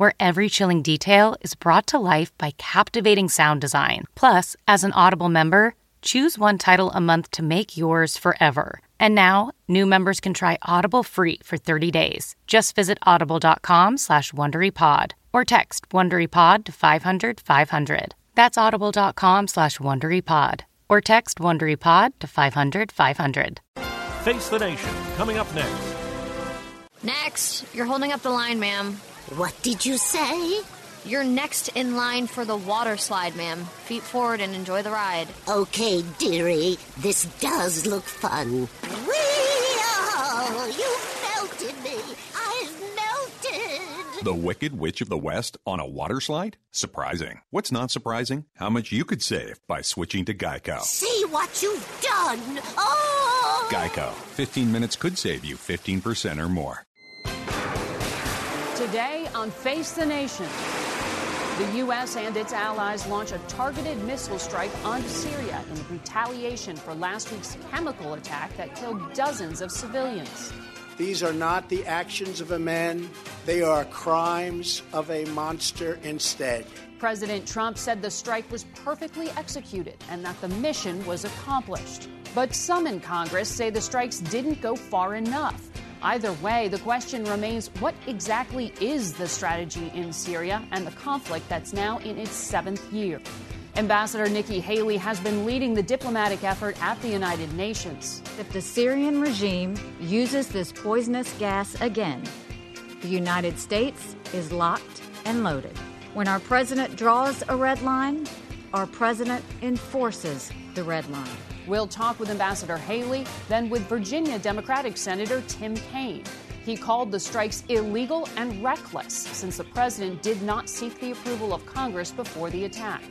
where every chilling detail is brought to life by captivating sound design. Plus, as an Audible member, choose one title a month to make yours forever. And now, new members can try Audible free for 30 days. Just visit audible.com slash WonderyPod or text WonderyPod to 500 500. That's audible.com slash WonderyPod or text WonderyPod to 500 500. Face the Nation, coming up next. Next, you're holding up the line, ma'am. What did you say? You're next in line for the water slide, ma'am. Feet forward and enjoy the ride. Okay, dearie, this does look fun. Whee! You melted me. I've melted. The Wicked Witch of the West on a water slide? Surprising. What's not surprising? How much you could save by switching to Geico. See what you've done. Oh! Geico. 15 minutes could save you 15% or more. Today on Face the Nation, the U.S. and its allies launch a targeted missile strike on Syria in retaliation for last week's chemical attack that killed dozens of civilians. These are not the actions of a man, they are crimes of a monster instead. President Trump said the strike was perfectly executed and that the mission was accomplished. But some in Congress say the strikes didn't go far enough. Either way, the question remains what exactly is the strategy in Syria and the conflict that's now in its seventh year? Ambassador Nikki Haley has been leading the diplomatic effort at the United Nations. If the Syrian regime uses this poisonous gas again, the United States is locked and loaded. When our president draws a red line, our president enforces the red line. We'll talk with Ambassador Haley, then with Virginia Democratic Senator Tim Kaine. He called the strikes illegal and reckless since the president did not seek the approval of Congress before the attack.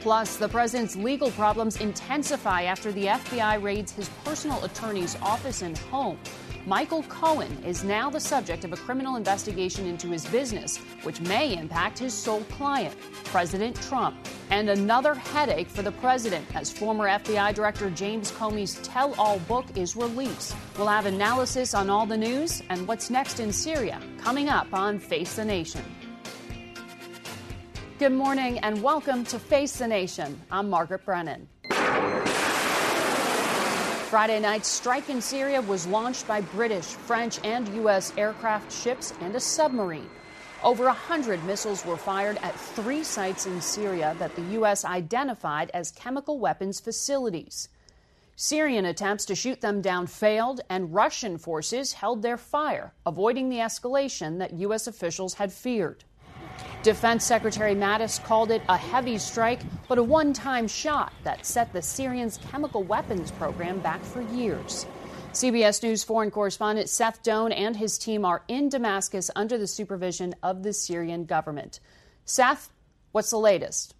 Plus, the president's legal problems intensify after the FBI raids his personal attorney's office and home. Michael Cohen is now the subject of a criminal investigation into his business, which may impact his sole client, President Trump. And another headache for the president as former FBI Director James Comey's tell all book is released. We'll have analysis on all the news and what's next in Syria coming up on Face the Nation. Good morning and welcome to Face the Nation. I'm Margaret Brennan. Friday night's strike in Syria was launched by British, French, and U.S. aircraft ships and a submarine. Over 100 missiles were fired at three sites in Syria that the U.S. identified as chemical weapons facilities. Syrian attempts to shoot them down failed, and Russian forces held their fire, avoiding the escalation that U.S. officials had feared. Defense Secretary Mattis called it a heavy strike, but a one time shot that set the Syrians' chemical weapons program back for years. CBS News foreign correspondent Seth Doane and his team are in Damascus under the supervision of the Syrian government. Seth, what's the latest?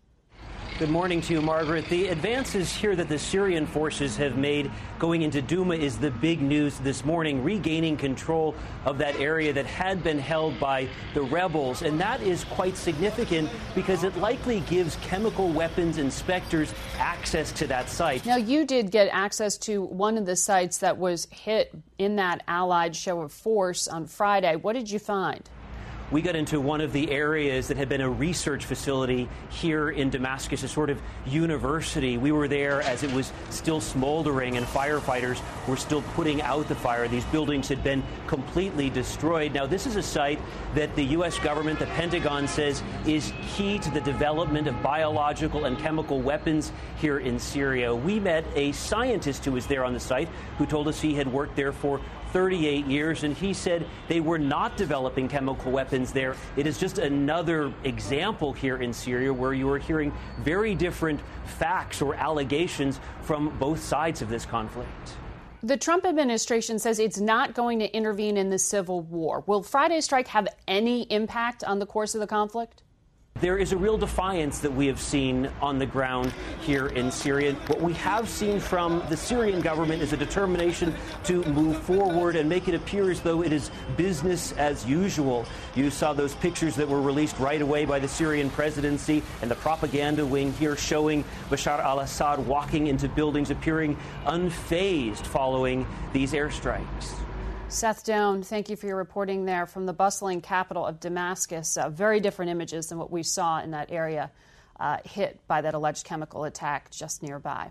Good morning to you, Margaret. The advances here that the Syrian forces have made going into Douma is the big news this morning, regaining control of that area that had been held by the rebels. And that is quite significant because it likely gives chemical weapons inspectors access to that site. Now, you did get access to one of the sites that was hit in that Allied show of force on Friday. What did you find? We got into one of the areas that had been a research facility here in Damascus, a sort of university. We were there as it was still smoldering and firefighters were still putting out the fire. These buildings had been completely destroyed. Now, this is a site that the U.S. government, the Pentagon, says is key to the development of biological and chemical weapons here in Syria. We met a scientist who was there on the site who told us he had worked there for 38 years, and he said they were not developing chemical weapons there. It is just another example here in Syria where you are hearing very different facts or allegations from both sides of this conflict. The Trump administration says it's not going to intervene in the civil war. Will Friday's strike have any impact on the course of the conflict? There is a real defiance that we have seen on the ground here in Syria. What we have seen from the Syrian government is a determination to move forward and make it appear as though it is business as usual. You saw those pictures that were released right away by the Syrian presidency and the propaganda wing here showing Bashar al Assad walking into buildings, appearing unfazed following these airstrikes. Seth Doane, thank you for your reporting there from the bustling capital of Damascus. Uh, very different images than what we saw in that area uh, hit by that alleged chemical attack just nearby.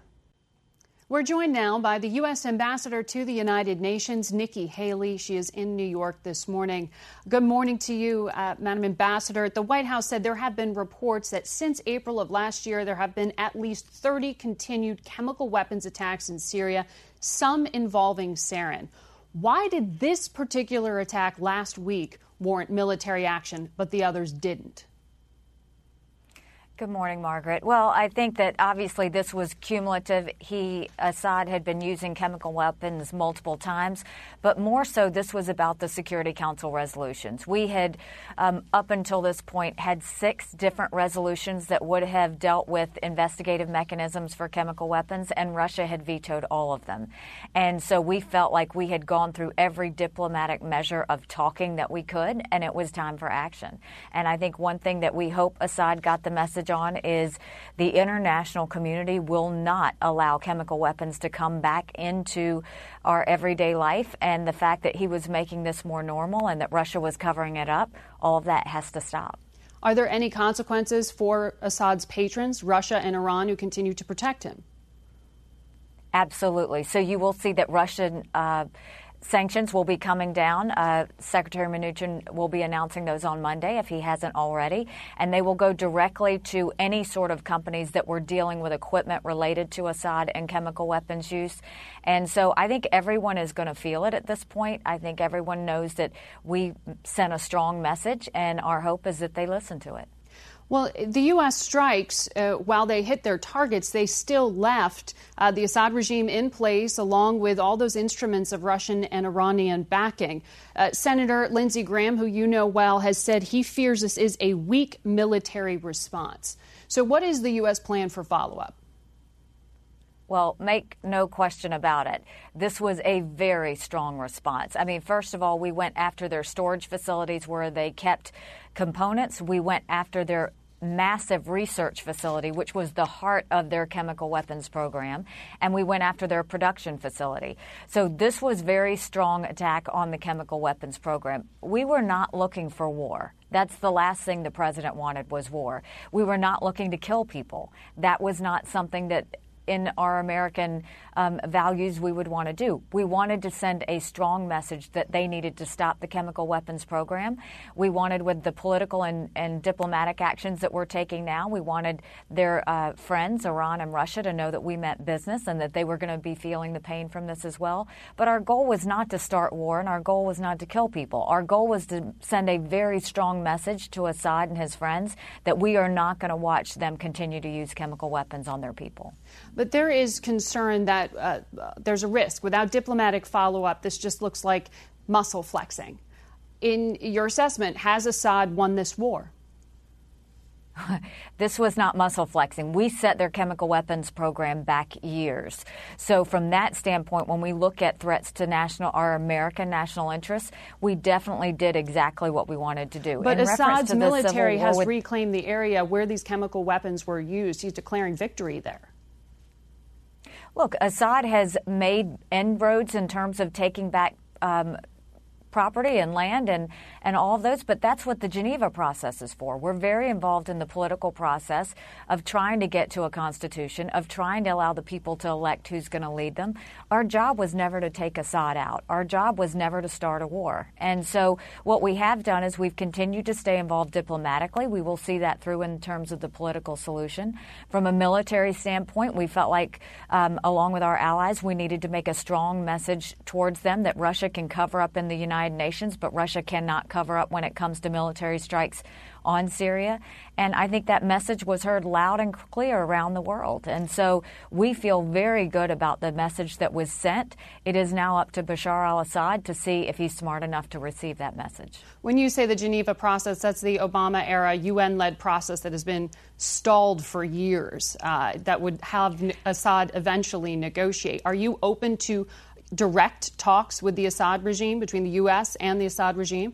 We're joined now by the U.S. Ambassador to the United Nations, Nikki Haley. She is in New York this morning. Good morning to you, uh, Madam Ambassador. The White House said there have been reports that since April of last year, there have been at least 30 continued chemical weapons attacks in Syria, some involving sarin. Why did this particular attack last week warrant military action, but the others didn't? Good morning, Margaret. Well, I think that obviously this was cumulative. He, Assad, had been using chemical weapons multiple times, but more so, this was about the Security Council resolutions. We had, um, up until this point, had six different resolutions that would have dealt with investigative mechanisms for chemical weapons, and Russia had vetoed all of them. And so we felt like we had gone through every diplomatic measure of talking that we could, and it was time for action. And I think one thing that we hope Assad got the message on is the international community will not allow chemical weapons to come back into our everyday life. And the fact that he was making this more normal and that Russia was covering it up, all of that has to stop. Are there any consequences for Assad's patrons, Russia and Iran, who continue to protect him? Absolutely. So you will see that Russian. Uh, Sanctions will be coming down. Uh, Secretary Mnuchin will be announcing those on Monday if he hasn't already. And they will go directly to any sort of companies that were dealing with equipment related to Assad and chemical weapons use. And so I think everyone is going to feel it at this point. I think everyone knows that we sent a strong message, and our hope is that they listen to it. Well, the U.S. strikes, uh, while they hit their targets, they still left uh, the Assad regime in place, along with all those instruments of Russian and Iranian backing. Uh, Senator Lindsey Graham, who you know well, has said he fears this is a weak military response. So, what is the U.S. plan for follow up? Well, make no question about it. This was a very strong response. I mean, first of all, we went after their storage facilities where they kept components. We went after their massive research facility, which was the heart of their chemical weapons program, and we went after their production facility. So this was very strong attack on the chemical weapons program. We were not looking for war. That's the last thing the president wanted was war. We were not looking to kill people. That was not something that in our American um, values we would want to do. We wanted to send a strong message that they needed to stop the chemical weapons program. We wanted, with the political and, and diplomatic actions that we're taking now, we wanted their uh, friends, Iran and Russia, to know that we meant business and that they were going to be feeling the pain from this as well. But our goal was not to start war and our goal was not to kill people. Our goal was to send a very strong message to Assad and his friends that we are not going to watch them continue to use chemical weapons on their people. But there is concern that uh, there's a risk. Without diplomatic follow up, this just looks like muscle flexing. In your assessment, has Assad won this war? this was not muscle flexing. We set their chemical weapons program back years. So, from that standpoint, when we look at threats to national, our American national interests, we definitely did exactly what we wanted to do. But In Assad's military has with- reclaimed the area where these chemical weapons were used. He's declaring victory there. Look, Assad has made inroads in terms of taking back um, property and land and, and all of those, but that's what the Geneva process is for. We're very involved in the political process of trying to get to a constitution, of trying to allow the people to elect who's going to lead them. Our job was never to take Assad out. Our job was never to start a war. And so what we have done is we've continued to stay involved diplomatically. We will see that through in terms of the political solution. From a military standpoint, we felt like, um, along with our allies, we needed to make a strong message towards them that Russia can cover up in the United United Nations, but Russia cannot cover up when it comes to military strikes on Syria. And I think that message was heard loud and clear around the world. And so we feel very good about the message that was sent. It is now up to Bashar al Assad to see if he's smart enough to receive that message. When you say the Geneva process, that's the Obama era UN led process that has been stalled for years, uh, that would have Assad eventually negotiate. Are you open to direct talks with the Assad regime, between the U.S. and the Assad regime?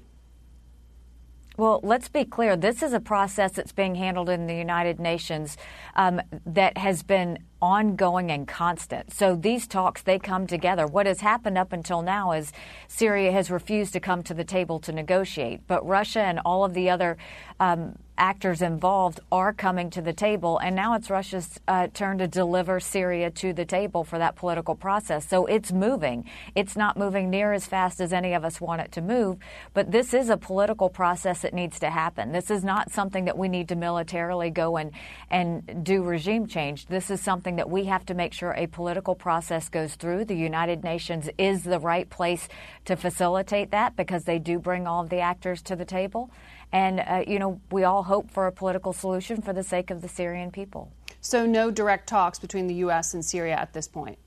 Well, let's be clear. This is a process that's being handled in the United Nations um, that has been ongoing and constant. So these talks, they come together. What has happened up until now is Syria has refused to come to the table to negotiate, but Russia and all of the other um, actors involved are coming to the table, and now it's Russia's uh, turn to deliver Syria to the table for that political process. So it's moving. It's not moving near as fast as any of us want it to move, but this is a political process that needs to happen. This is not something that we need to militarily go and, and do regime change. This is something that we have to make sure a political process goes through. The United Nations is the right place to facilitate that because they do bring all of the actors to the table. And, uh, you know, we all hope for a political solution for the sake of the Syrian people. So, no direct talks between the U.S. and Syria at this point?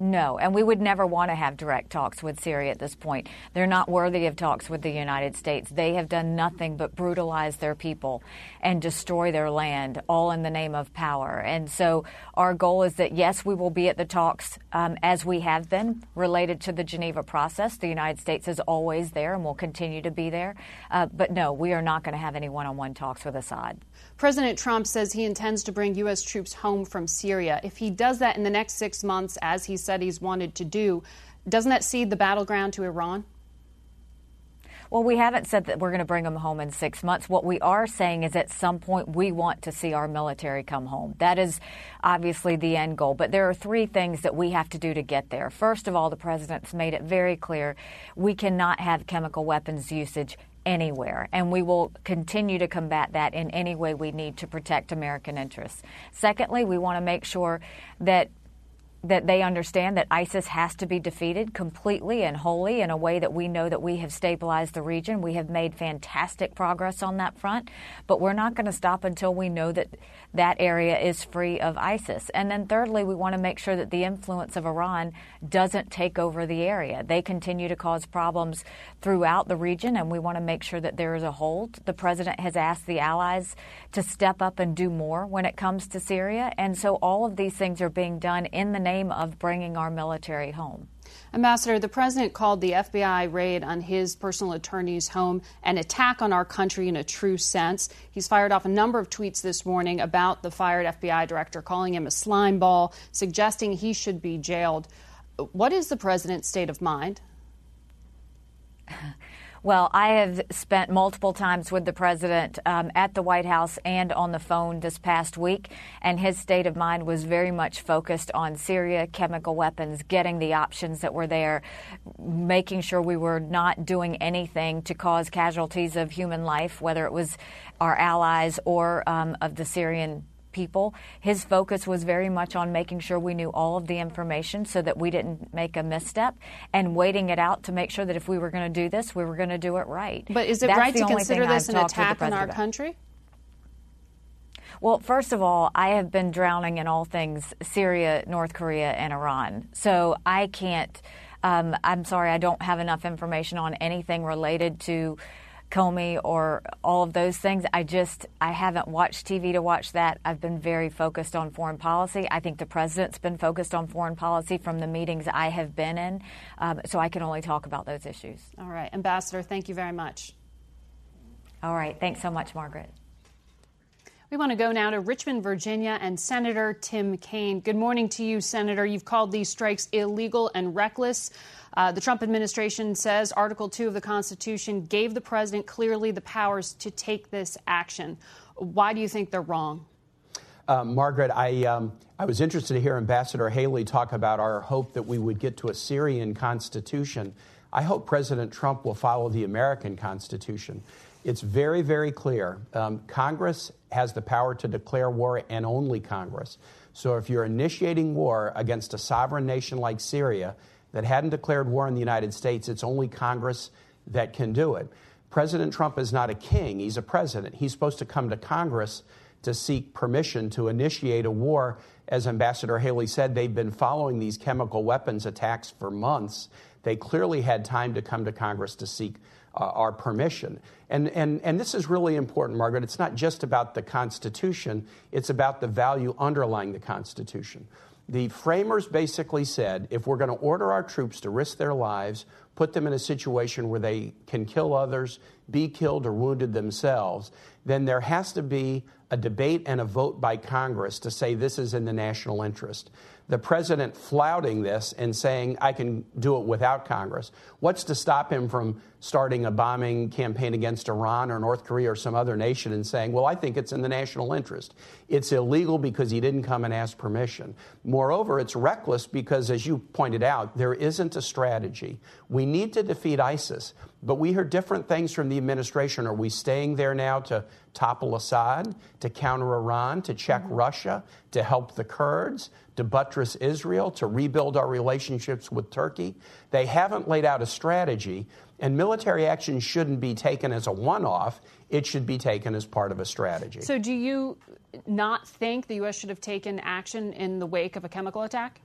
No, and we would never want to have direct talks with Syria at this point. They're not worthy of talks with the United States. They have done nothing but brutalize their people and destroy their land, all in the name of power. And so our goal is that, yes, we will be at the talks um, as we have been related to the Geneva process. The United States is always there and will continue to be there. Uh, but no, we are not going to have any one on one talks with Assad. President Trump says he intends to bring U.S. troops home from Syria. If he does that in the next six months, as he said he's wanted to do, doesn't that cede the battleground to Iran? Well, we haven't said that we're going to bring them home in six months. What we are saying is at some point we want to see our military come home. That is obviously the end goal. But there are three things that we have to do to get there. First of all, the president's made it very clear we cannot have chemical weapons usage anywhere, and we will continue to combat that in any way we need to protect American interests. Secondly, we want to make sure that that they understand that ISIS has to be defeated completely and wholly in a way that we know that we have stabilized the region. We have made fantastic progress on that front, but we're not going to stop until we know that that area is free of ISIS. And then thirdly, we want to make sure that the influence of Iran doesn't take over the area. They continue to cause problems throughout the region, and we want to make sure that there is a hold. The president has asked the allies to step up and do more when it comes to Syria, and so all of these things are being done in the name of bringing our military home. Ambassador, the president called the FBI raid on his personal attorney's home an attack on our country in a true sense. He's fired off a number of tweets this morning about the fired FBI director, calling him a slime ball, suggesting he should be jailed. What is the president's state of mind? Well, I have spent multiple times with the president um, at the White House and on the phone this past week, and his state of mind was very much focused on Syria, chemical weapons, getting the options that were there, making sure we were not doing anything to cause casualties of human life, whether it was our allies or um, of the Syrian people. His focus was very much on making sure we knew all of the information so that we didn't make a misstep and waiting it out to make sure that if we were going to do this, we were going to do it right. But is it That's right to consider this I've an attack on our country? Well, first of all, I have been drowning in all things Syria, North Korea, and Iran. So I can't, um, I'm sorry, I don't have enough information on anything related to Comey or all of those things. I just I haven't watched TV to watch that. I've been very focused on foreign policy. I think the president's been focused on foreign policy from the meetings I have been in. Um, so I can only talk about those issues. All right, Ambassador, thank you very much. All right, thanks so much, Margaret. We want to go now to Richmond, Virginia, and Senator Tim Kaine. Good morning to you, Senator. You've called these strikes illegal and reckless. Uh, the Trump administration says Article 2 of the Constitution gave the president clearly the powers to take this action. Why do you think they're wrong? Uh, Margaret, I, um, I was interested to hear Ambassador Haley talk about our hope that we would get to a Syrian constitution. I hope President Trump will follow the American Constitution. It's very, very clear. Um, Congress has the power to declare war, and only Congress. So if you're initiating war against a sovereign nation like Syria, that hadn't declared war on the United States, it's only Congress that can do it. President Trump is not a king, he's a president. He's supposed to come to Congress to seek permission to initiate a war. As Ambassador Haley said, they've been following these chemical weapons attacks for months. They clearly had time to come to Congress to seek uh, our permission. And, and, and this is really important, Margaret. It's not just about the Constitution, it's about the value underlying the Constitution. The framers basically said if we're going to order our troops to risk their lives, put them in a situation where they can kill others, be killed or wounded themselves, then there has to be a debate and a vote by Congress to say this is in the national interest the president flouting this and saying, I can do it without Congress. What's to stop him from starting a bombing campaign against Iran or North Korea or some other nation and saying, Well, I think it's in the national interest? It's illegal because he didn't come and ask permission. Moreover, it's reckless because, as you pointed out, there isn't a strategy. We need to defeat ISIS, but we hear different things from the administration. Are we staying there now to topple Assad, to counter Iran, to check mm-hmm. Russia, to help the Kurds? to buttress Israel, to rebuild our relationships with Turkey. They haven't laid out a strategy, and military action shouldn't be taken as a one off. It should be taken as part of a strategy. So, do you not think the U.S. should have taken action in the wake of a chemical attack?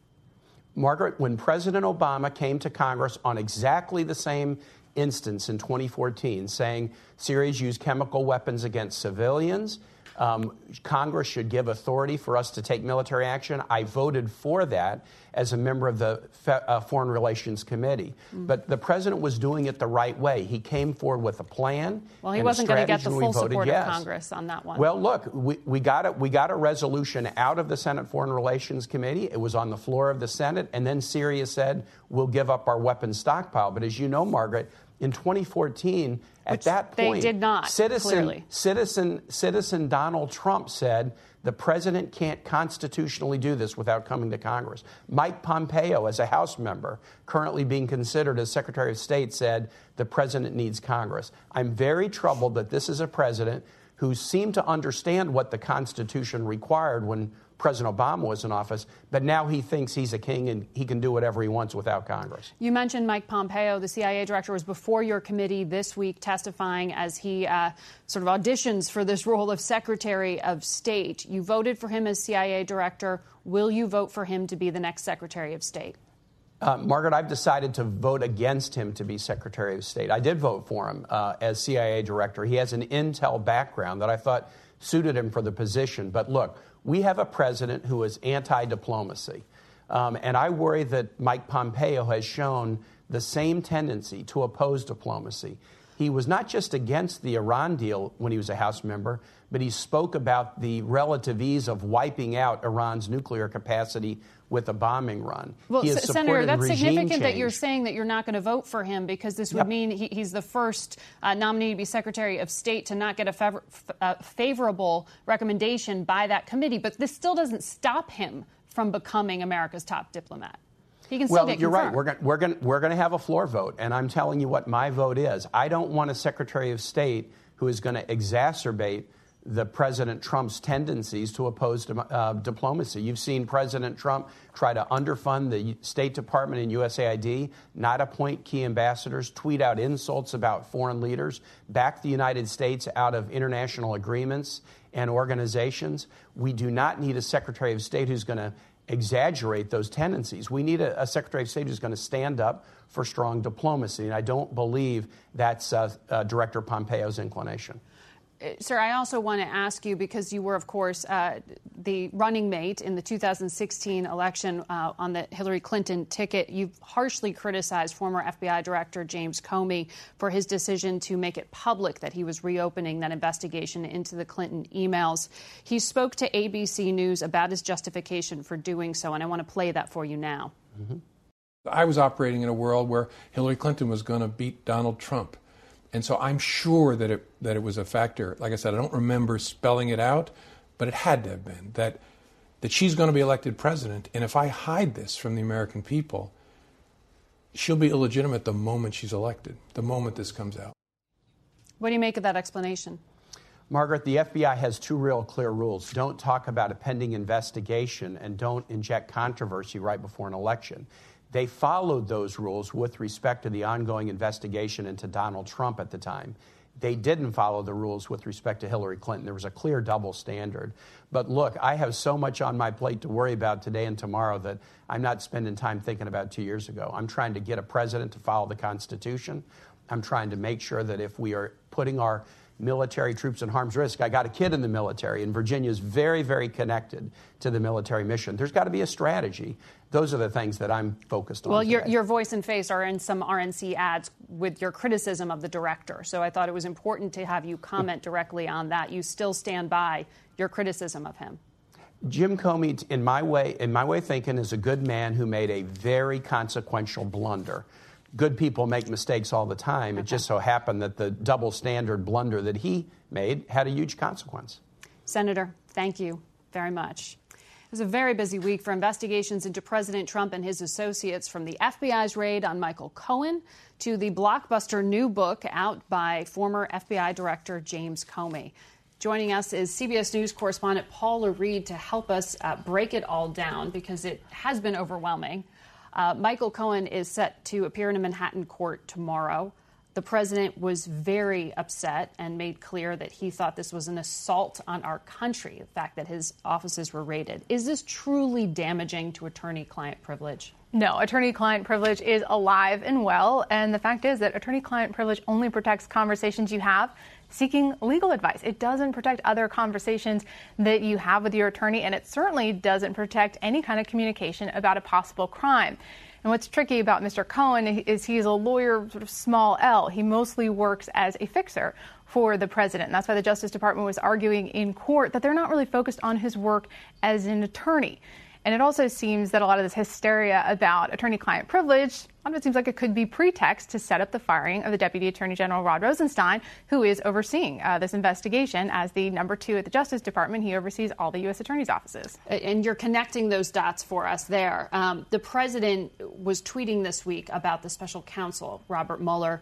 Margaret, when President Obama came to Congress on exactly the same instance in 2014, saying Syria's used chemical weapons against civilians, um, Congress should give authority for us to take military action. I voted for that as a member of the Fe- uh, Foreign Relations Committee. Mm. But the president was doing it the right way. He came forward with a plan. Well, he wasn't going to get the full support yes. of Congress on that one. Well, look, we, we, got a, we got a resolution out of the Senate Foreign Relations Committee. It was on the floor of the Senate, and then Syria said, we'll give up our weapons stockpile. But as you know, Margaret, in 2014, at Which that point, they did not. Citizen, citizen, citizen Donald Trump said the president can't constitutionally do this without coming to Congress. Mike Pompeo, as a House member, currently being considered as Secretary of State, said the president needs Congress. I'm very troubled that this is a president who seemed to understand what the Constitution required when President Obama was in office, but now he thinks he's a king and he can do whatever he wants without Congress. You mentioned Mike Pompeo, the CIA director, was before your committee this week testifying as he uh, sort of auditions for this role of Secretary of State. You voted for him as CIA director. Will you vote for him to be the next Secretary of State? Uh, Margaret, I've decided to vote against him to be Secretary of State. I did vote for him uh, as CIA director. He has an intel background that I thought suited him for the position. But look, we have a president who is anti diplomacy. Um, and I worry that Mike Pompeo has shown the same tendency to oppose diplomacy. He was not just against the Iran deal when he was a House member, but he spoke about the relative ease of wiping out Iran's nuclear capacity with a bombing run. Well, Senator, that's significant change. that you're saying that you're not going to vote for him because this would yep. mean he, he's the first uh, nominee to be Secretary of State to not get a favor, uh, favorable recommendation by that committee. But this still doesn't stop him from becoming America's top diplomat. He can well, get you're confirmed. right. We're going we're going we're going to have a floor vote, and I'm telling you what my vote is. I don't want a Secretary of State who is going to exacerbate the President Trump's tendencies to oppose uh, diplomacy. You've seen President Trump try to underfund the State Department and USAID, not appoint key ambassadors, tweet out insults about foreign leaders, back the United States out of international agreements and organizations. We do not need a Secretary of State who's going to exaggerate those tendencies. We need a, a, Secretary of State who's going to stand up for strong diplomacy, and I don't believe that's uh, uh, Director Pompeo's inclination. Sir, I also want to ask you because you were, of course, uh, the running mate in the 2016 election uh, on the Hillary Clinton ticket. You've harshly criticized former FBI Director James Comey for his decision to make it public that he was reopening that investigation into the Clinton emails. He spoke to ABC News about his justification for doing so, and I want to play that for you now. Mm-hmm. I was operating in a world where Hillary Clinton was going to beat Donald Trump. And so I'm sure that it, that it was a factor. Like I said, I don't remember spelling it out, but it had to have been that, that she's going to be elected president. And if I hide this from the American people, she'll be illegitimate the moment she's elected, the moment this comes out. What do you make of that explanation? Margaret, the FBI has two real clear rules. Don't talk about a pending investigation and don't inject controversy right before an election. They followed those rules with respect to the ongoing investigation into Donald Trump at the time. they didn't follow the rules with respect to Hillary Clinton. There was a clear double standard. But look, I have so much on my plate to worry about today and tomorrow that I'm not spending time thinking about two years ago. I'm trying to get a president to follow the Constitution. I'm trying to make sure that if we are putting our military troops in harm's risk. I got a kid in the military, and Virginia is very, very connected to the military mission. There's got to be a strategy. Those are the things that I'm focused on. Well, your, your voice and face are in some RNC ads with your criticism of the director. So I thought it was important to have you comment directly on that. You still stand by your criticism of him. Jim Comey, in my way, in my way of thinking, is a good man who made a very consequential blunder good people make mistakes all the time. Okay. It just so happened that the double standard blunder that he made had a huge consequence. Senator, thank you very much. It was a very busy week for investigations into President Trump and his associates from the FBI's raid on Michael Cohen to the blockbuster new book out by former FBI Director James Comey. Joining us is CBS News correspondent Paula Reid to help us uh, break it all down because it has been overwhelming. Uh, Michael Cohen is set to appear in a Manhattan court tomorrow. The president was very upset and made clear that he thought this was an assault on our country, the fact that his offices were raided. Is this truly damaging to attorney client privilege? No, attorney client privilege is alive and well. And the fact is that attorney client privilege only protects conversations you have seeking legal advice. It doesn't protect other conversations that you have with your attorney, and it certainly doesn't protect any kind of communication about a possible crime. And what's tricky about Mr. Cohen is he's a lawyer, sort of small L. He mostly works as a fixer for the president. And that's why the Justice Department was arguing in court that they're not really focused on his work as an attorney. And it also seems that a lot of this hysteria about attorney client privilege, a lot of it seems like it could be pretext to set up the firing of the Deputy Attorney General Rod Rosenstein, who is overseeing uh, this investigation as the number two at the Justice Department. He oversees all the U.S. attorney's offices. And you're connecting those dots for us there. Um, the president was tweeting this week about the special counsel, Robert Mueller.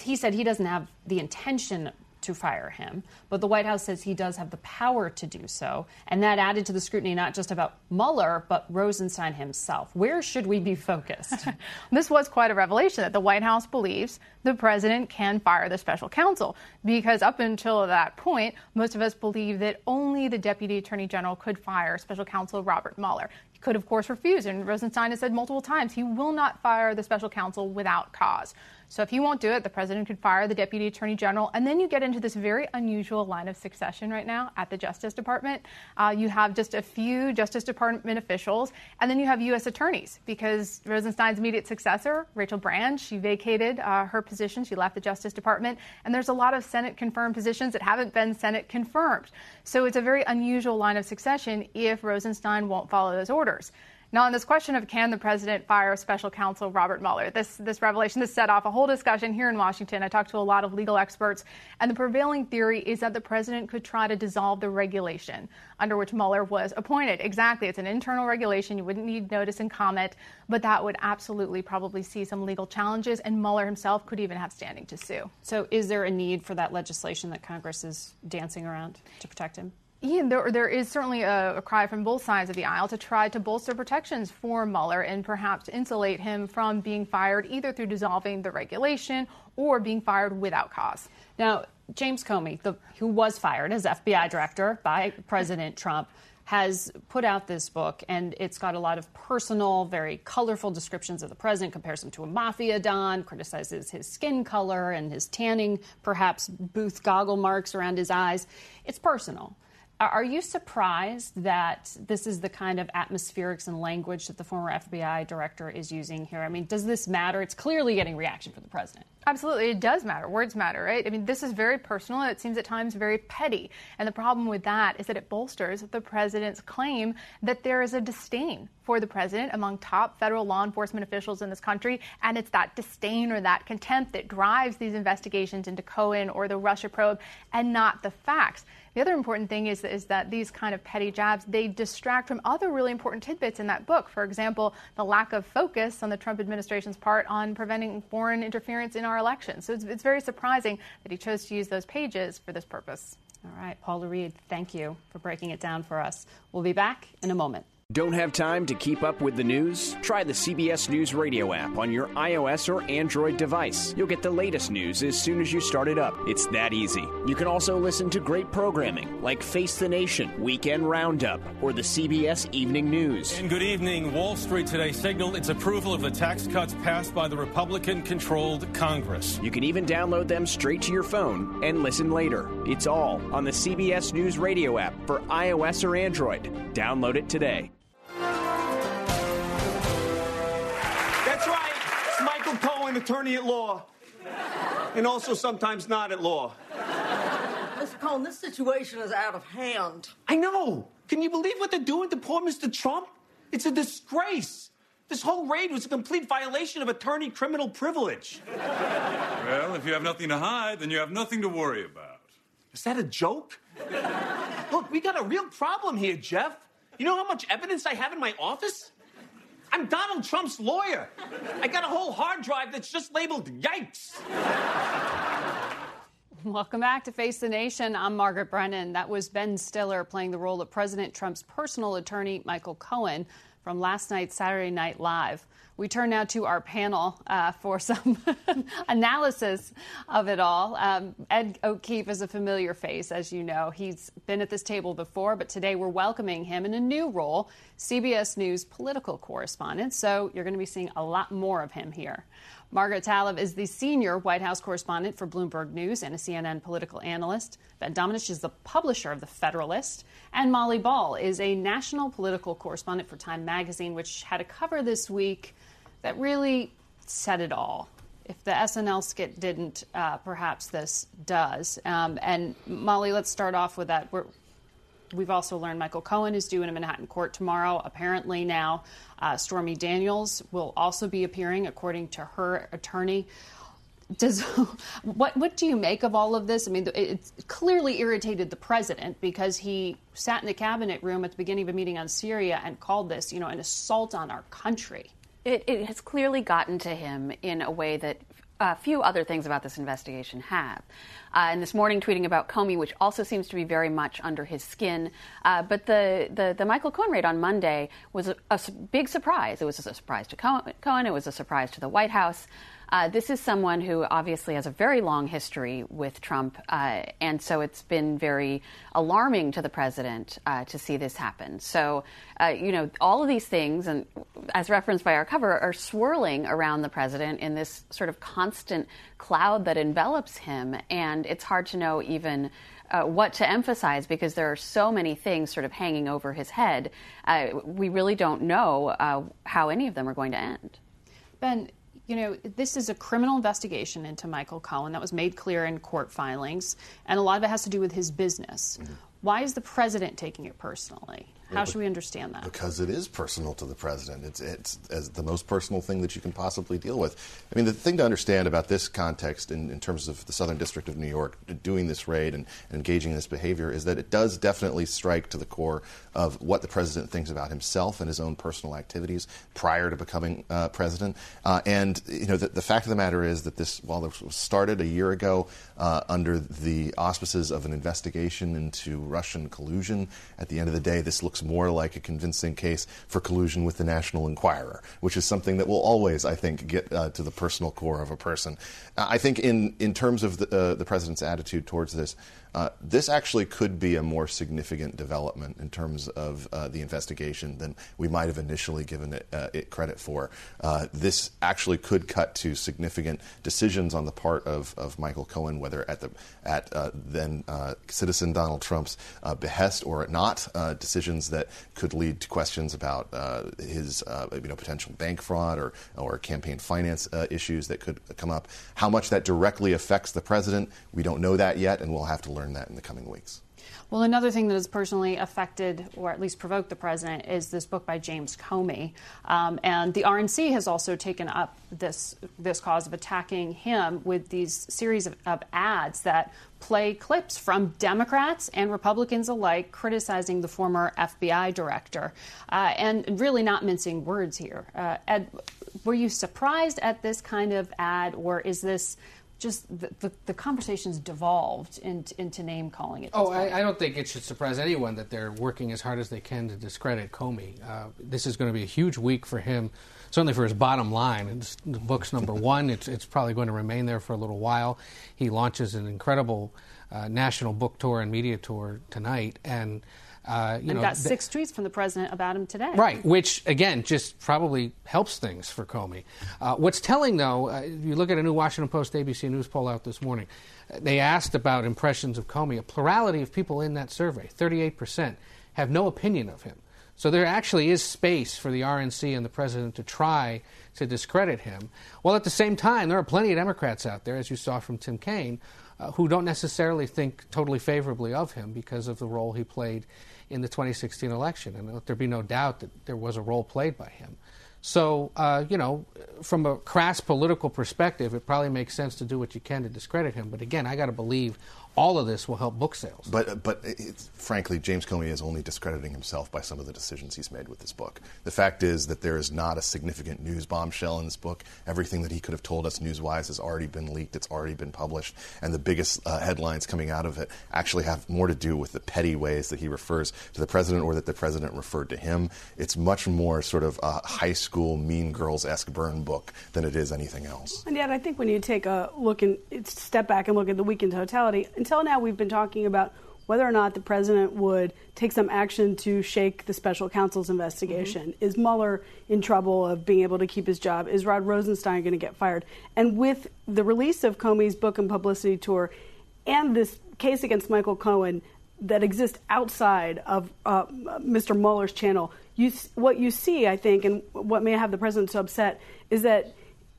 He said he doesn't have the intention to fire him. But the White House says he does have the power to do so. And that added to the scrutiny not just about Mueller, but Rosenstein himself. Where should we be focused? this was quite a revelation that the White House believes the president can fire the special counsel. Because up until that point, most of us believe that only the deputy attorney general could fire special counsel Robert Mueller. He could, of course, refuse. And Rosenstein has said multiple times he will not fire the special counsel without cause. So if he won't do it, the president could fire the deputy attorney general. And then you get into this very unusual line of succession right now at the Justice Department. Uh, you have just a few Justice Department officials, and then you have U.S. attorneys because Rosenstein's immediate successor, Rachel Brand, she vacated uh, her position. She left the Justice Department. And there's a lot of Senate confirmed positions that haven't been Senate confirmed. So it's a very unusual line of succession if Rosenstein won't follow those orders. Now, on this question of can the president fire special counsel Robert Mueller, this, this revelation has set off a whole discussion here in Washington. I talked to a lot of legal experts, and the prevailing theory is that the president could try to dissolve the regulation under which Mueller was appointed. Exactly. It's an internal regulation. You wouldn't need notice and comment, but that would absolutely probably see some legal challenges, and Mueller himself could even have standing to sue. So, is there a need for that legislation that Congress is dancing around to protect him? Ian, there, there is certainly a, a, cry from both sides of the aisle to try to bolster protections for Mueller and perhaps insulate him from being fired either through dissolving the regulation or being fired without cause. Now, James Comey, the, who was fired as FBI director by President Trump, has put out this book, and it's got a lot of personal, very colorful descriptions of the president, compares him to a mafia don, criticizes his skin color and his tanning, perhaps booth goggle marks around his eyes. It's personal. Are you surprised that this is the kind of atmospherics and language that the former FBI director is using here? I mean, does this matter? It's clearly getting reaction from the president. Absolutely, it does matter. Words matter, right? I mean, this is very personal. It seems at times very petty. And the problem with that is that it bolsters the president's claim that there is a disdain for the president among top federal law enforcement officials in this country. And it's that disdain or that contempt that drives these investigations into Cohen or the Russia probe and not the facts. The other important thing is, is that these kind of petty jabs, they distract from other really important tidbits in that book. For example, the lack of focus on the Trump administration's part on preventing foreign interference in our elections. So it's, it's very surprising that he chose to use those pages for this purpose. All right, Paula Reid, thank you for breaking it down for us. We'll be back in a moment. Don't have time to keep up with the news? Try the CBS News Radio app on your iOS or Android device. You'll get the latest news as soon as you start it up. It's that easy. You can also listen to great programming like Face the Nation, Weekend Roundup, or the CBS Evening News. And good evening. Wall Street today signaled its approval of the tax cuts passed by the Republican controlled Congress. You can even download them straight to your phone and listen later. It's all on the CBS News Radio app for iOS or Android. Download it today. Michael Cohen, attorney at law. And also sometimes not at law. Mr. Cohen, this situation is out of hand. I know. Can you believe what they're doing to poor Mr. Trump? It's a disgrace. This whole raid was a complete violation of attorney criminal privilege. Well, if you have nothing to hide, then you have nothing to worry about. Is that a joke? Look, we got a real problem here, Jeff. You know how much evidence I have in my office? I'm Donald Trump's lawyer. I got a whole hard drive that's just labeled yikes. Welcome back to Face the Nation. I'm Margaret Brennan. That was Ben Stiller playing the role of President Trump's personal attorney, Michael Cohen, from last night's Saturday Night Live. We turn now to our panel uh, for some analysis of it all. Um, Ed O'Keefe is a familiar face, as you know. He's been at this table before, but today we're welcoming him in a new role, CBS News political correspondent. So you're going to be seeing a lot more of him here. Margaret Talev is the senior White House correspondent for Bloomberg News and a CNN political analyst. Ben Domenech is the publisher of The Federalist. And Molly Ball is a national political correspondent for Time Magazine, which had a cover this week that really said it all. If the SNL skit didn't, uh, perhaps this does. Um, and Molly, let's start off with that. We're, We've also learned Michael Cohen is due in a Manhattan court tomorrow. Apparently, now uh, Stormy Daniels will also be appearing, according to her attorney. Does what what do you make of all of this? I mean, it clearly irritated the president because he sat in the cabinet room at the beginning of a meeting on Syria and called this, you know, an assault on our country. It, it has clearly gotten to him in a way that a few other things about this investigation have. Uh, and this morning, tweeting about Comey, which also seems to be very much under his skin. Uh, but the, the, the, Michael Cohen raid on Monday was a, a, big surprise. It was a surprise to Cohen, it was a surprise to the White House. Uh, this is someone who obviously has a very long history with Trump, uh, and so it's been very alarming to the president uh, to see this happen. So, uh, you know, all of these things, and as referenced by our cover, are swirling around the president in this sort of constant cloud that envelops him, and it's hard to know even. Uh, what to emphasize because there are so many things sort of hanging over his head. Uh, we really don't know uh, how any of them are going to end. Ben, you know, this is a criminal investigation into Michael Cohen that was made clear in court filings, and a lot of it has to do with his business. Mm-hmm. Why is the president taking it personally? How should we understand that? Because it is personal to the president. It's, it's as the most personal thing that you can possibly deal with. I mean, the thing to understand about this context in, in terms of the Southern District of New York doing this raid and, and, engaging in this behavior is that it does definitely strike to the core of what the president thinks about himself and his own personal activities prior to becoming uh, president. Uh, and, you know, the, the, fact of the matter is that this, while this was started a year ago uh, under the auspices of an investigation into Russian collusion, at the end of the day, this looks more like a convincing case for collusion with the National Enquirer, which is something that will always, I think, get uh, to the personal core of a person. I think, in, in terms of the, uh, the president's attitude towards this, uh, this actually could be a more significant development in terms of uh, the investigation than we might have initially given it, uh, it credit for. Uh, this actually could cut to significant decisions on the part of, of Michael Cohen, whether at the at uh, then uh, citizen Donald Trump's behest or not, decisions that could lead to questions about his you know potential bank fraud or or campaign finance issues that could come up. How much that directly affects the president, we don't know that yet, and we'll have to learn learn that in the coming weeks. Well, another thing that has personally affected, or at least provoked, the president is this book by James Comey, um, and the RNC has also taken up this this cause of attacking him with these series of, of ads that play clips from Democrats and Republicans alike criticizing the former FBI director, uh, and really not mincing words here. Uh, Ed, were you surprised at this kind of ad, or is this just the, the, the conversations devolved into, into name calling at Oh. I, I don't think it should surprise anyone that they're working as hard as they can to discredit Comey. Uh, this is going to be a huge week for him, certainly for his bottom line. It's, the book's number one. It's, it's probably going to remain there for a little while. He launches an incredible uh, national book tour and media tour tonight, and uh, you and know, got th- six tweets from the president about him today. Right, which again just probably helps things for Comey. Uh, what's telling, though, uh, if you look at a new Washington Post ABC News poll out this morning, they asked about impressions of Comey. A plurality of people in that survey, 38%, have no opinion of him. So there actually is space for the RNC and the president to try to discredit him. While at the same time, there are plenty of Democrats out there, as you saw from Tim Kaine, uh, who don't necessarily think totally favorably of him because of the role he played in the 2016 election. And let there be no doubt that there was a role played by him. So, uh, you know, from a crass political perspective, it probably makes sense to do what you can to discredit him. But again, I got to believe all of this will help book sales. But, but it's, frankly, James Comey is only discrediting himself by some of the decisions he's made with this book. The fact is that there is not a significant news bombshell in this book. Everything that he could have told us news wise has already been leaked, it's already been published. And the biggest uh, headlines coming out of it actually have more to do with the petty ways that he refers to the president or that the president referred to him. It's much more sort of a high school mean girls esque burn book than it is anything else. And yet, I think when you take a look and step back and look at the week in totality, until now we've been talking about whether or not the president would take some action to shake the special counsel's investigation. Mm-hmm. Is Mueller in trouble of being able to keep his job? Is Rod Rosenstein going to get fired? And with the release of Comey's book and publicity tour and this case against Michael Cohen that exists outside of uh, Mr. Mueller's channel, you, what you see, I think, and what may have the president so upset is that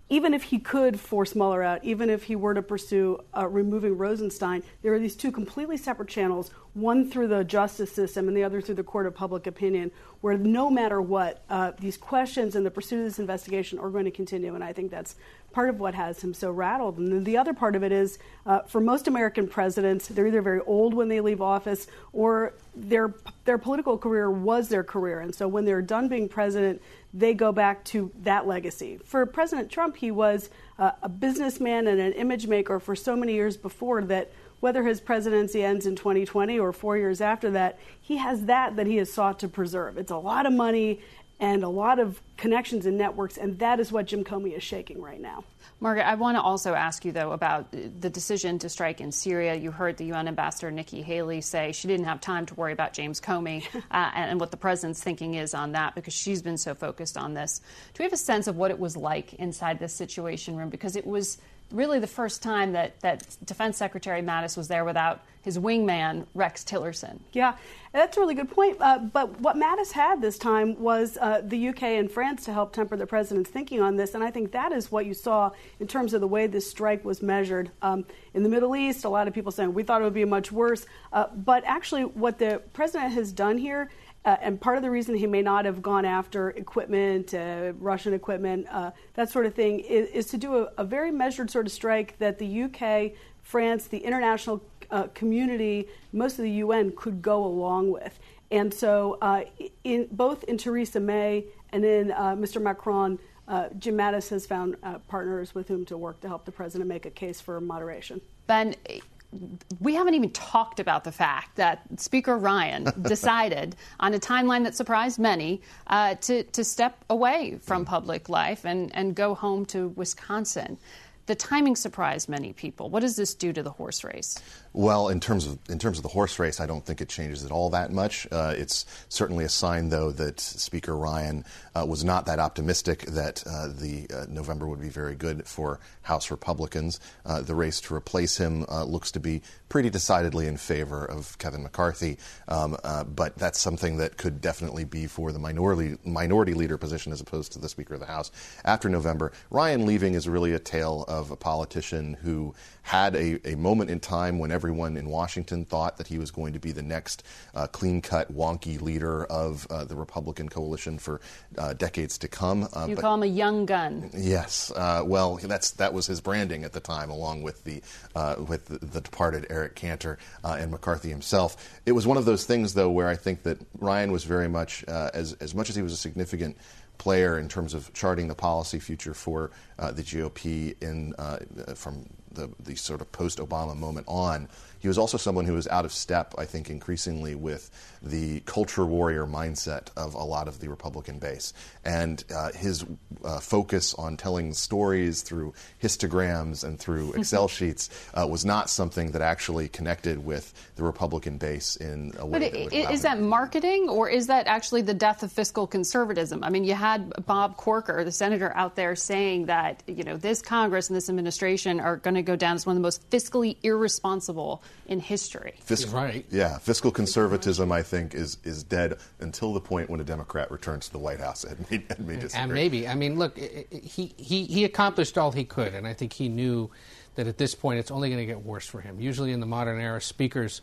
even if he could force Mueller out, even if he were to pursue uh, removing Rosenstein, there are these two completely separate channels, one through the justice system and the other through the court of public opinion, where no matter what, uh, these questions and the pursuit of this investigation are going to continue. And I think that's part of what has him so rattled. And the other part of it is uh, for most American presidents, they're either very old when they leave office or their, their political career was their career. And so when they're done being president, they go back to that legacy. For President Trump, he was uh, a businessman and an image maker for so many years before that whether his presidency ends in 2020 or four years after that, he has that that he has sought to preserve. It's a lot of money and a lot of connections and networks, and that is what Jim Comey is shaking right now. Margaret, I want to also ask you, though, about the decision to strike in Syria. You heard the UN ambassador Nikki Haley say she didn't have time to worry about James Comey uh, and what the president's thinking is on that because she's been so focused on this. Do we have a sense of what it was like inside this situation room? Because it was really the first time that, that Defense Secretary Mattis was there without his wingman, Rex Tillerson. Yeah, that's a really good point. Uh, but what Mattis had this time was uh, the UK and France to help temper the president's thinking on this. And I think that is what you saw in terms of the way this strike was measured. Um, in the Middle East, a lot of people saying we thought it would be much worse. Uh, but actually, what the president has done here uh, and part of the reason he may not have gone after equipment, uh, Russian equipment, uh, that sort of thing, is, is to do a, a, very measured sort of strike that the UK, France, the international uh, community, most of the UN could go along with. And so, uh, in, both in Theresa May and in uh, Mr. Macron, Jim Mattis has found partners with whom to work to help the president make a case for moderation. Ben, we haven't even talked about the fact that Speaker Ryan decided, on a timeline that surprised many, uh, to, to step away from public life and, and go home to Wisconsin. The timing surprised many people. What does this do to the horse race? Well, in terms of in terms of the horse race, I don't think it changes it all that much. Uh, it's certainly a sign, though, that Speaker Ryan uh, was not that optimistic that uh, the uh, November would be very good for House Republicans. Uh, the race to replace him uh, looks to be pretty decidedly in favor of Kevin McCarthy, um, but that's something that could definitely be for the minority minority leader position as opposed to the Speaker of the House after November. Ryan leaving is really a tale of a politician who had a, a moment in time when everyone in Washington thought that he was going to be the next uh, clean cut, wonky leader of uh, the Republican coalition for uh, decades to come. you call him a young gun. Yes. Uh, well, that's that was his branding at the time, along with the uh, with the, the, departed Eric Cantor uh, and McCarthy himself. It was one of those things, though, where I think that Ryan was very much as as much as he was a significant player in terms of charting the policy future for uh, the GOP in uh, from the, the sort of post Obama moment on, he was also someone who was out of step, I think, increasingly with the culture warrior mindset of a lot of the Republican base. And uh, his uh, focus on telling stories through histograms and through Excel sheets uh, was not something that actually connected with the Republican base in a way but that would it, allow is him- that marketing or is that actually the death of fiscal conservatism? I mean, you had Bob Corker, the senator, out there saying that you know this Congress and this administration are going to go down as one of the most fiscally irresponsible in history. Fiscal, right. Yeah, fiscal conservatism, I think, is is dead until the point when a Democrat returns to the White House. And may, and may disagree. And maybe, I mean, look, i- i- he, he, he accomplished all he could, and I think he knew that at this point it's only going to get worse for him. Usually in the modern era, speakers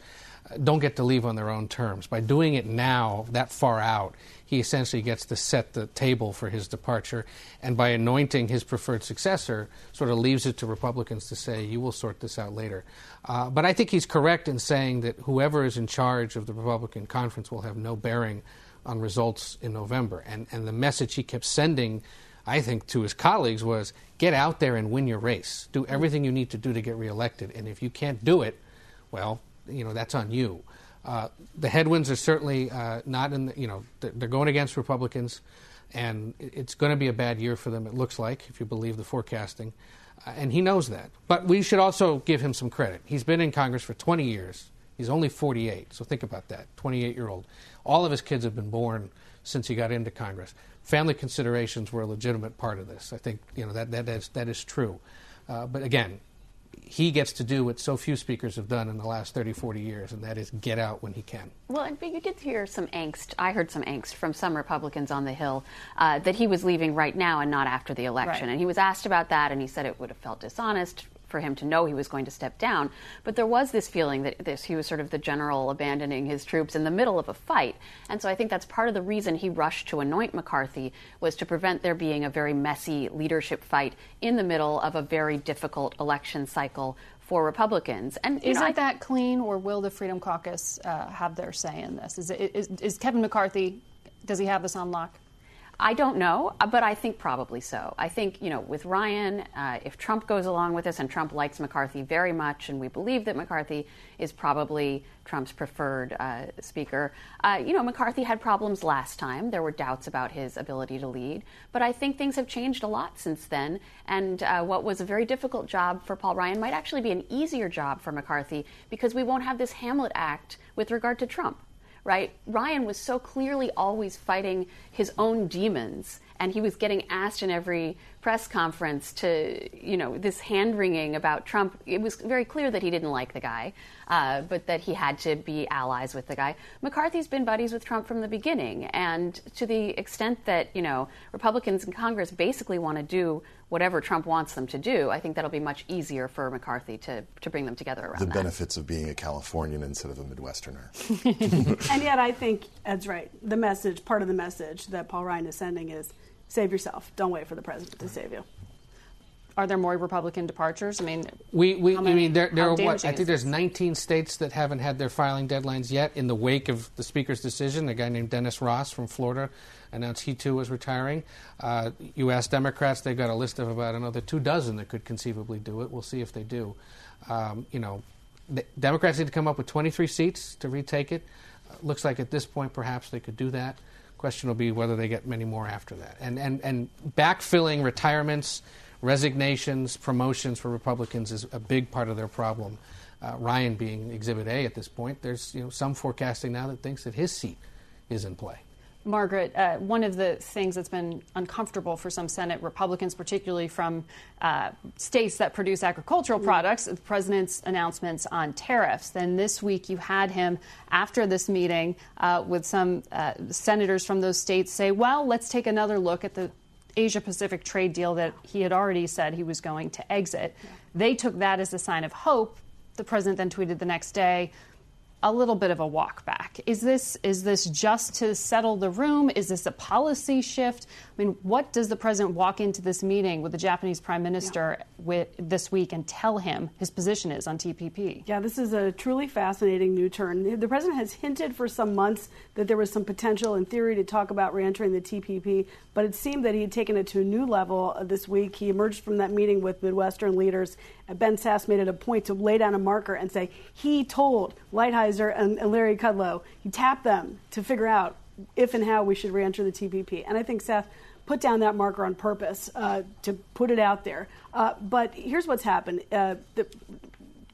uh, don't get to leave on their own terms. By doing it now, that far out, he essentially gets to set the table for his departure, and by anointing his preferred successor, sort of leaves it to Republicans to say, you will sort this out later. Uh, but I think he's correct in saying that whoever is in charge of the Republican conference will have no bearing on results in November. And, and the message he kept sending, I think, to his colleagues was get out there and win your race. Do everything you need to do to get reelected. And if you can't do it, well, you know, that's on you. Uh, the headwinds are certainly uh, not in the, you know, they're, going against Republicans, and it's going to be a bad year for them, it looks like, if you believe the forecasting. Uh, and he knows that. But we should also give him some credit. He's been in Congress for 20 years. He's only 48, so think about that 28 year old. All of his kids have been born since he got into Congress. Family considerations were a legitimate part of this. I think you know that that is, that is true. Uh, but again, he gets to do what so few speakers have done in the last 30, 40 years, and that is get out when he can. Well, and- but you did hear some angst. I heard some angst from some Republicans on the Hill uh, that he was leaving right now and not after the election. Right. And he was asked about that, and he said it would have felt dishonest for him to know he was going to step down. But there was this feeling that this he was sort of the general abandoning his troops in the middle of a fight. And so I think that's part of the reason he rushed to anoint McCarthy was to prevent there being a very messy leadership fight in the middle of a very difficult election cycle for Republicans. And Isn't know, I- that clean, or will the Freedom Caucus uh, have their say in this? Is, it, is, is Kevin McCarthy? Does he have this on lock? I don't know, uh, but I think probably so. I think, you know, with Ryan, uh, if Trump goes along with this and Trump likes McCarthy very much, and we believe that McCarthy is probably Trump's preferred uh, speaker, uh, you know, McCarthy had problems last time. There were doubts about his ability to lead. But I think things have changed a lot since then. And uh, what was a very difficult job for Paul Ryan might actually be an easier job for McCarthy because we won't have this Hamlet Act with regard to Trump right? Ryan was so clearly always fighting his own demons, and he was getting asked in every press conference to, you know, this hand wringing about Trump. It was very clear that he didn't like the guy, uh, but that he had to be allies with the guy. McCarthy's been buddies with Trump from the beginning, and to the extent that, you know, Republicans in Congress basically want to do whatever Trump wants them to do, I think that'll be much easier for McCarthy to, to bring them together around the that. benefits of being a Californian instead of a Midwesterner. and yet, I think Ed's right. The message, part of the message that Paul Ryan is sending is save yourself. Don't wait for the president to save you. Are there more Republican departures? I mean, We, we how I mean, there, there are what? I think there's 19 states that haven't had their filing deadlines yet. In the wake of the Speaker's decision, a guy named Dennis Ross from Florida announced he too was retiring. Uh, you ask Democrats, they've got a list of about another two dozen that could conceivably do it. We'll see if they do. Um, you know, the Democrats need to come up with 23 seats to retake it. Uh, looks like at this point, perhaps they could do that. Question will be whether they get many more after that. And and and backfilling retirements, resignations, promotions for Republicans is a big part of their problem. Uh, Ryan being Exhibit A at this point, there's you know some forecasting now that thinks that his seat is in play. Margaret, uh, one of the things that's been uncomfortable for some Senate Republicans, particularly from uh, states that produce agricultural products, the president's announcements on tariffs. Then this week, you had him after this meeting uh, with some uh, senators from those states say, well, let's take another look at the Asia Pacific trade deal that he had already said he was going to exit. They took that as a sign of hope. The president then tweeted the next day, a little bit of a walk back. Is this is this just to settle the room? Is this a policy shift? I mean, what does the president walk into this meeting with the Japanese prime minister yeah. with this week and tell him his position is on TPP? Yeah, this is a truly fascinating new turn. The president has hinted for some months that there was some potential in theory to talk about reentering the TPP, but it seemed that he had taken it to a new level uh, this week. He emerged from that meeting with Midwestern leaders. Ben Sasse made it a point to lay down a marker and say he told Lighthizer and, and Larry Kudlow, he tapped them to figure out if and how we should reenter the TPP. And I think Seth put down that marker on purpose uh, to put it out there. Uh, but here's what's happened. Uh, the,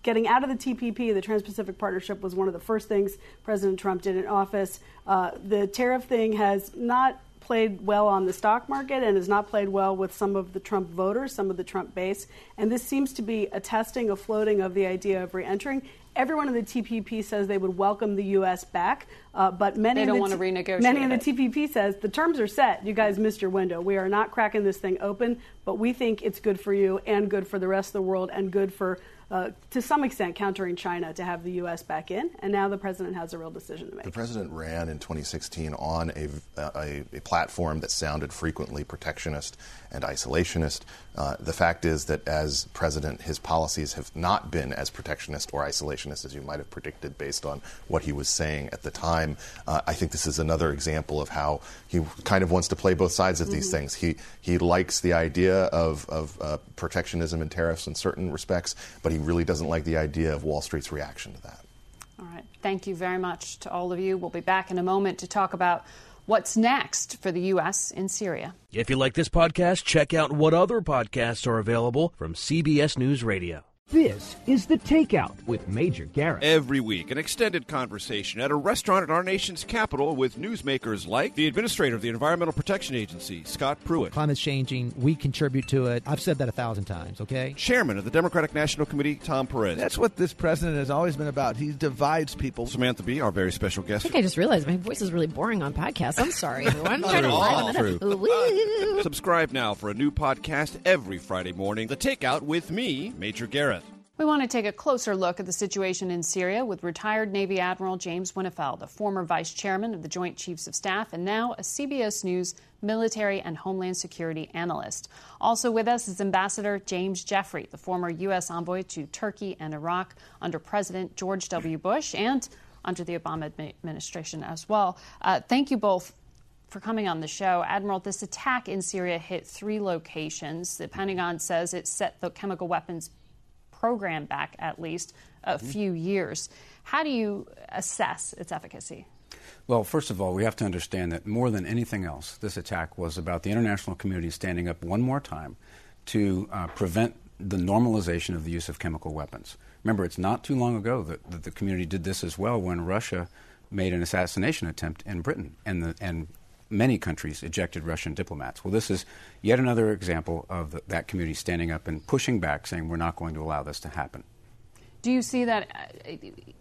getting out of the TPP, the Trans Pacific Partnership, was one of the first things President Trump did in office. Uh, the tariff thing has not played well on the stock market and has not played well with some of the Trump voters, some of the Trump base. And this seems to be a testing, a floating of the idea of reentering. Everyone in the TPP says they would welcome the U.S. back, uh, but many they don't the want to renegotiate. Many in the TPP says the terms are set. You guys missed your window. We are not cracking this thing open, but we think it's good for you and good for the rest of the world and good for uh, to some extent countering China to have the U.S. back in, and now the president has a real decision to make. The president ran in 2016 on a, a, a platform that sounded frequently protectionist and isolationist. Uh, the fact is that as president, his policies have not been as protectionist or isolationist as you might have predicted based on what he was saying at the time. Uh, I think this is another example of how he kind of wants to play both sides of mm-hmm. these things. He he likes the idea of, of uh, protectionism and tariffs in certain respects, but he really doesn't like the idea of Wall Street's reaction to that. All right. Thank you very much to all of you. We'll be back in a moment to talk about what's next for the U.S. in Syria. If you like this podcast, check out what other podcasts are available from CBS News Radio. This is The Takeout with Major Garrett. Every week, an extended conversation at a restaurant in our nation's capital with newsmakers like the administrator of the Environmental Protection Agency, Scott Pruitt. Climate's changing. We contribute to it. I've said that a thousand times, okay? Chairman of the Democratic National Committee, Tom Perez. That's what this president has always been about. He divides people. Samantha Bee, our very special guest. I think I just realized my voice is really boring on podcasts. I'm sorry, everyone. All true. Subscribe now for a new podcast every Friday morning. The Takeout with me, Major Garrett. We want to take a closer look at the situation in Syria with retired Navy Admiral James Winnefeld, a former vice chairman of the Joint Chiefs of Staff and now a CBS News military and homeland security analyst. Also with us is Ambassador James Jeffrey, the former U.S. envoy to Turkey and Iraq under President George W. Bush and under the Obama administration as well. Uh, thank you both for coming on the show. Admiral, this attack in Syria hit three locations. The Pentagon says it set the chemical weapons program back at least a mm-hmm. few years. How do you assess its efficacy? Well, first of all, we have to understand that more than anything else, this attack was about the international community standing up one more time to uh, prevent the normalization of the use of chemical weapons. Remember, it's not too long ago that, that, the community did this as well when Russia made an assassination attempt in Britain, and, the, and many countries ejected Russian diplomats. Well, this is yet another example of the, that community standing up and pushing back, saying we're not going to allow this to happen. Do you see that? Uh,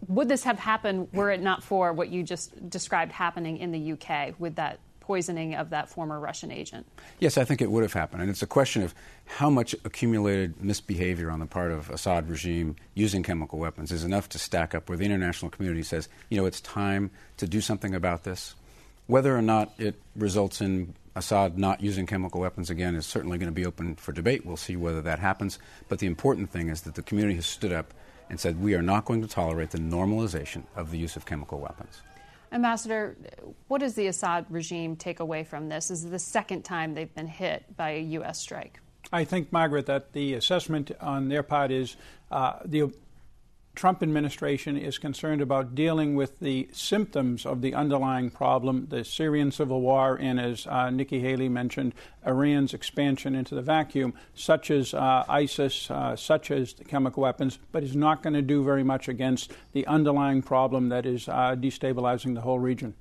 would this have happened were it not for what you just described happening in the UK with that poisoning of that former Russian agent? Yes, I think it would have happened. And it's a question of how much accumulated misbehavior on the part of Assad regime using chemical weapons is enough to stack up where the international community says, you know, it's time to do something about this. Whether or not it results in Assad not using chemical weapons again is certainly going to be open for debate. We'll see whether that happens. But the important thing is that the community has stood up and said we are not going to tolerate the normalization of the use of chemical weapons. Ambassador, what does the Assad regime take away from this? This is the second time they've been hit by a U.S. strike. I think, Margaret, that the assessment on their part is uh, the Trump administration is concerned about dealing with the symptoms of the underlying problem, the Syrian civil war, and as uh, Nikki Haley mentioned, Iran's expansion into the vacuum, such as uh, ISIS, uh, such as the chemical weapons, but is not going to do very much against the underlying problem that is uh, destabilizing the whole region.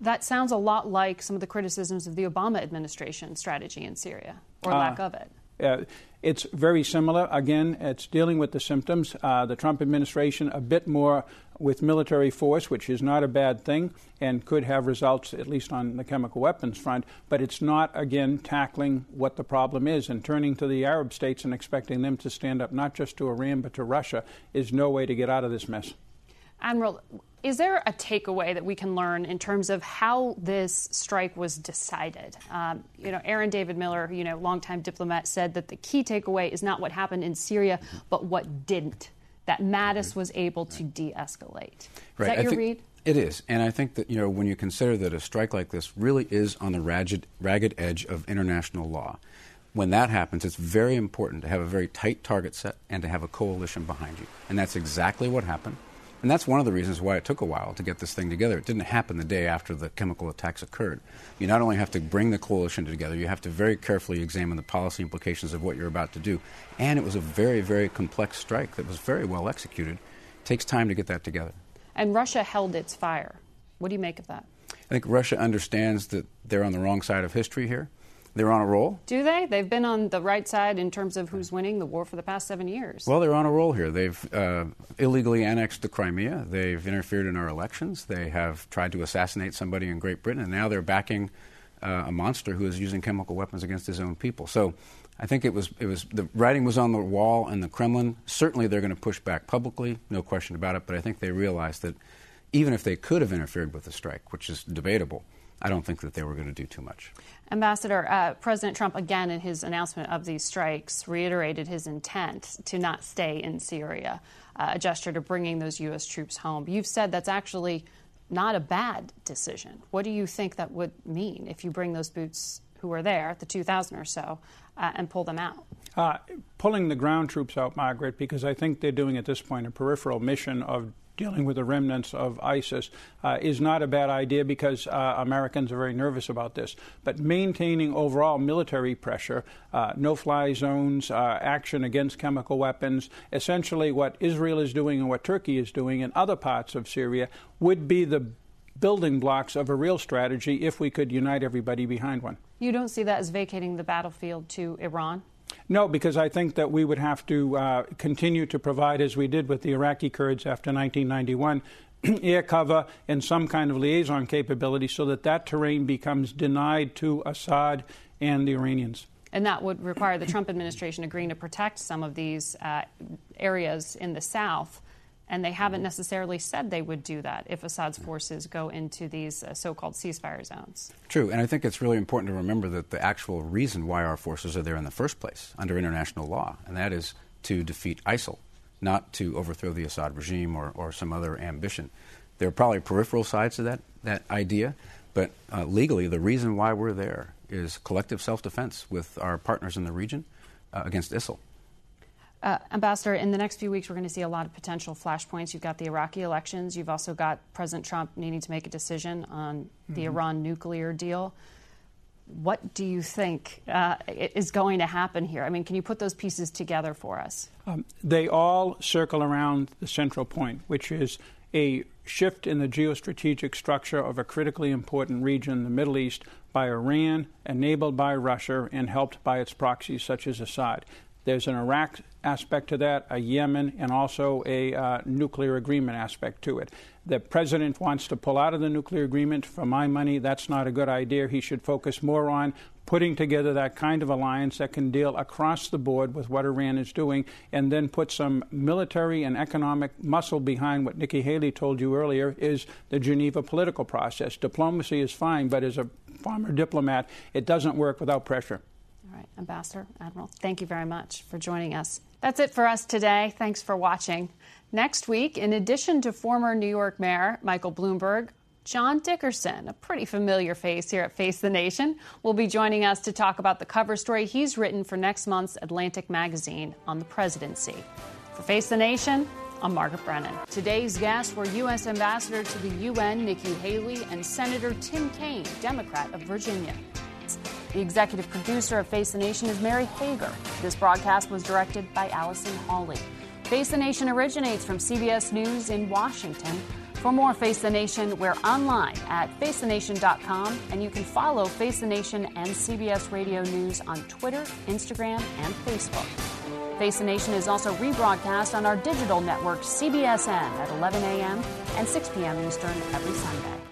That sounds a lot like some of the criticisms of the Obama administration strategy in Syria, or lack uh, of it. Uh, it's very similar. Again, it's dealing with the symptoms. Uh, the Trump administration a bit more with military force, which is not a bad thing and could have results, at least on the chemical weapons front. But it's not, again, tackling what the problem is and turning to the Arab states and expecting them to stand up not just to Iran but to Russia is no way to get out of this mess. Admiral, is there a takeaway that we can learn in terms of how this strike was decided? Um, you know, Aaron David Miller, you know, longtime diplomat, said that the key takeaway is not what happened in Syria, but what didn't. That Mattis was able to de-escalate. Is Right. that I your read? It is, and I think that you know when you consider that a strike like this really is on the ragged, ragged edge of international law. When that happens, it's very important to have a very tight target set and to have a coalition behind you, and that's exactly what happened. And that's one of the reasons why it took a while to get this thing together. It didn't happen the day after the chemical attacks occurred. You not only have to bring the coalition together, you have to very carefully examine the policy implications of what you're about to do. And it was a very, very complex strike that was very well executed. It takes time to get that together. And Russia held its fire. What do you make of that? I think Russia understands that they're on the wrong side of history here. They're on a roll. Do they? They've been on the right side in terms of who's winning the war for the past seven years. Well, they're on a roll here. They've uh, illegally annexed the Crimea. They've interfered in our elections. They have tried to assassinate somebody in Great Britain, and now they're backing uh, a monster who is using chemical weapons against his own people. So, I think it was it was the writing was on the wall, and the Kremlin certainly they're going to push back publicly, no question about it. But I think they realized that even if they could have interfered with the strike, which is debatable, I don't think that they were going to do too much. Ambassador, uh, President Trump, again in his announcement of these strikes, reiterated his intent to not stay in Syria, uh, a gesture to bringing those U.S. troops home. You've said that's actually not a bad decision. What do you think that would mean if you bring those boots who are there, the 2,000 or so, uh, and pull them out? Uh, pulling the ground troops out, Margaret, because I think they're doing at this point a peripheral mission of dealing with the remnants of ISIS uh, is not a bad idea because uh, Americans are very nervous about this. But maintaining overall military pressure, uh, no fly zones, uh, action against chemical weapons, essentially what Israel is doing and what Turkey is doing in other parts of Syria would be the building blocks of a real strategy if we could unite everybody behind one. You don't see that as vacating the battlefield to Iran? No, because I think that we would have to uh, continue to provide, as we did with the Iraqi Kurds after 1991, air cover and some kind of liaison capability so that that terrain becomes denied to Assad and the Iranians. And that would require the Trump administration agreeing to protect some of these uh, areas in the south. And they haven't necessarily said they would do that if Assad's forces go into these uh, so called ceasefire zones. True, and I think it's really important to remember that the actual reason why our forces are there in the first place under international law, and that is to defeat ISIL, not to overthrow the Assad regime or, or some other ambition. There are probably peripheral sides to that, that idea, but uh, legally, the reason why we're there is collective self defense with our partners in the region uh, against ISIL. Uh, Ambassador, in the next few weeks, we're going to see a lot of potential flashpoints. You've got the Iraqi elections. You've also got President Trump needing to make a decision on the Mhm. Iran nuclear deal. What do you think uh, is going to happen here? I mean, can you put those pieces together for us? Um, they all circle around the central point, which is a shift in the geostrategic structure of a critically important region, the Middle East, by Iran, enabled by Russia, and helped by its proxies such as Assad. There's an Iraq aspect to that, a Yemen, and also a uh, nuclear agreement aspect to it. The president wants to pull out of the nuclear agreement. For my money, that's not a good idea. He should focus more on putting together that kind of alliance that can deal across the board with what Iran is doing and then put some military and economic muscle behind what Nikki Haley told you earlier is the Geneva political process. Diplomacy is fine, but as a former diplomat, it doesn't work without pressure. All right, Ambassador, Admiral, thank you very much for joining us. That's it for us today. Thanks for watching. Next week, in addition to former New York Mayor Michael Bloomberg, John Dickerson, a pretty familiar face here at Face the Nation, will be joining us to talk about the cover story he's written for next month's Atlantic magazine on the presidency. For Face the Nation, I'm Margaret Brennan. Today's guests were U.S. Ambassador to the UN Nikki Haley and Senator Tim Kaine, Democrat of Virginia. The executive producer of Face the Nation is Mary Hager. This broadcast was directed by Allison Hawley. Face the Nation originates from CBS News in Washington. For more Face the Nation, we're online at facethenation.com, and you can follow Face the Nation and CBS Radio News on Twitter, Instagram, and Facebook. Face the Nation is also rebroadcast on our digital network, CBSN, at 11 a.m. and 6 p.m. Eastern every Sunday.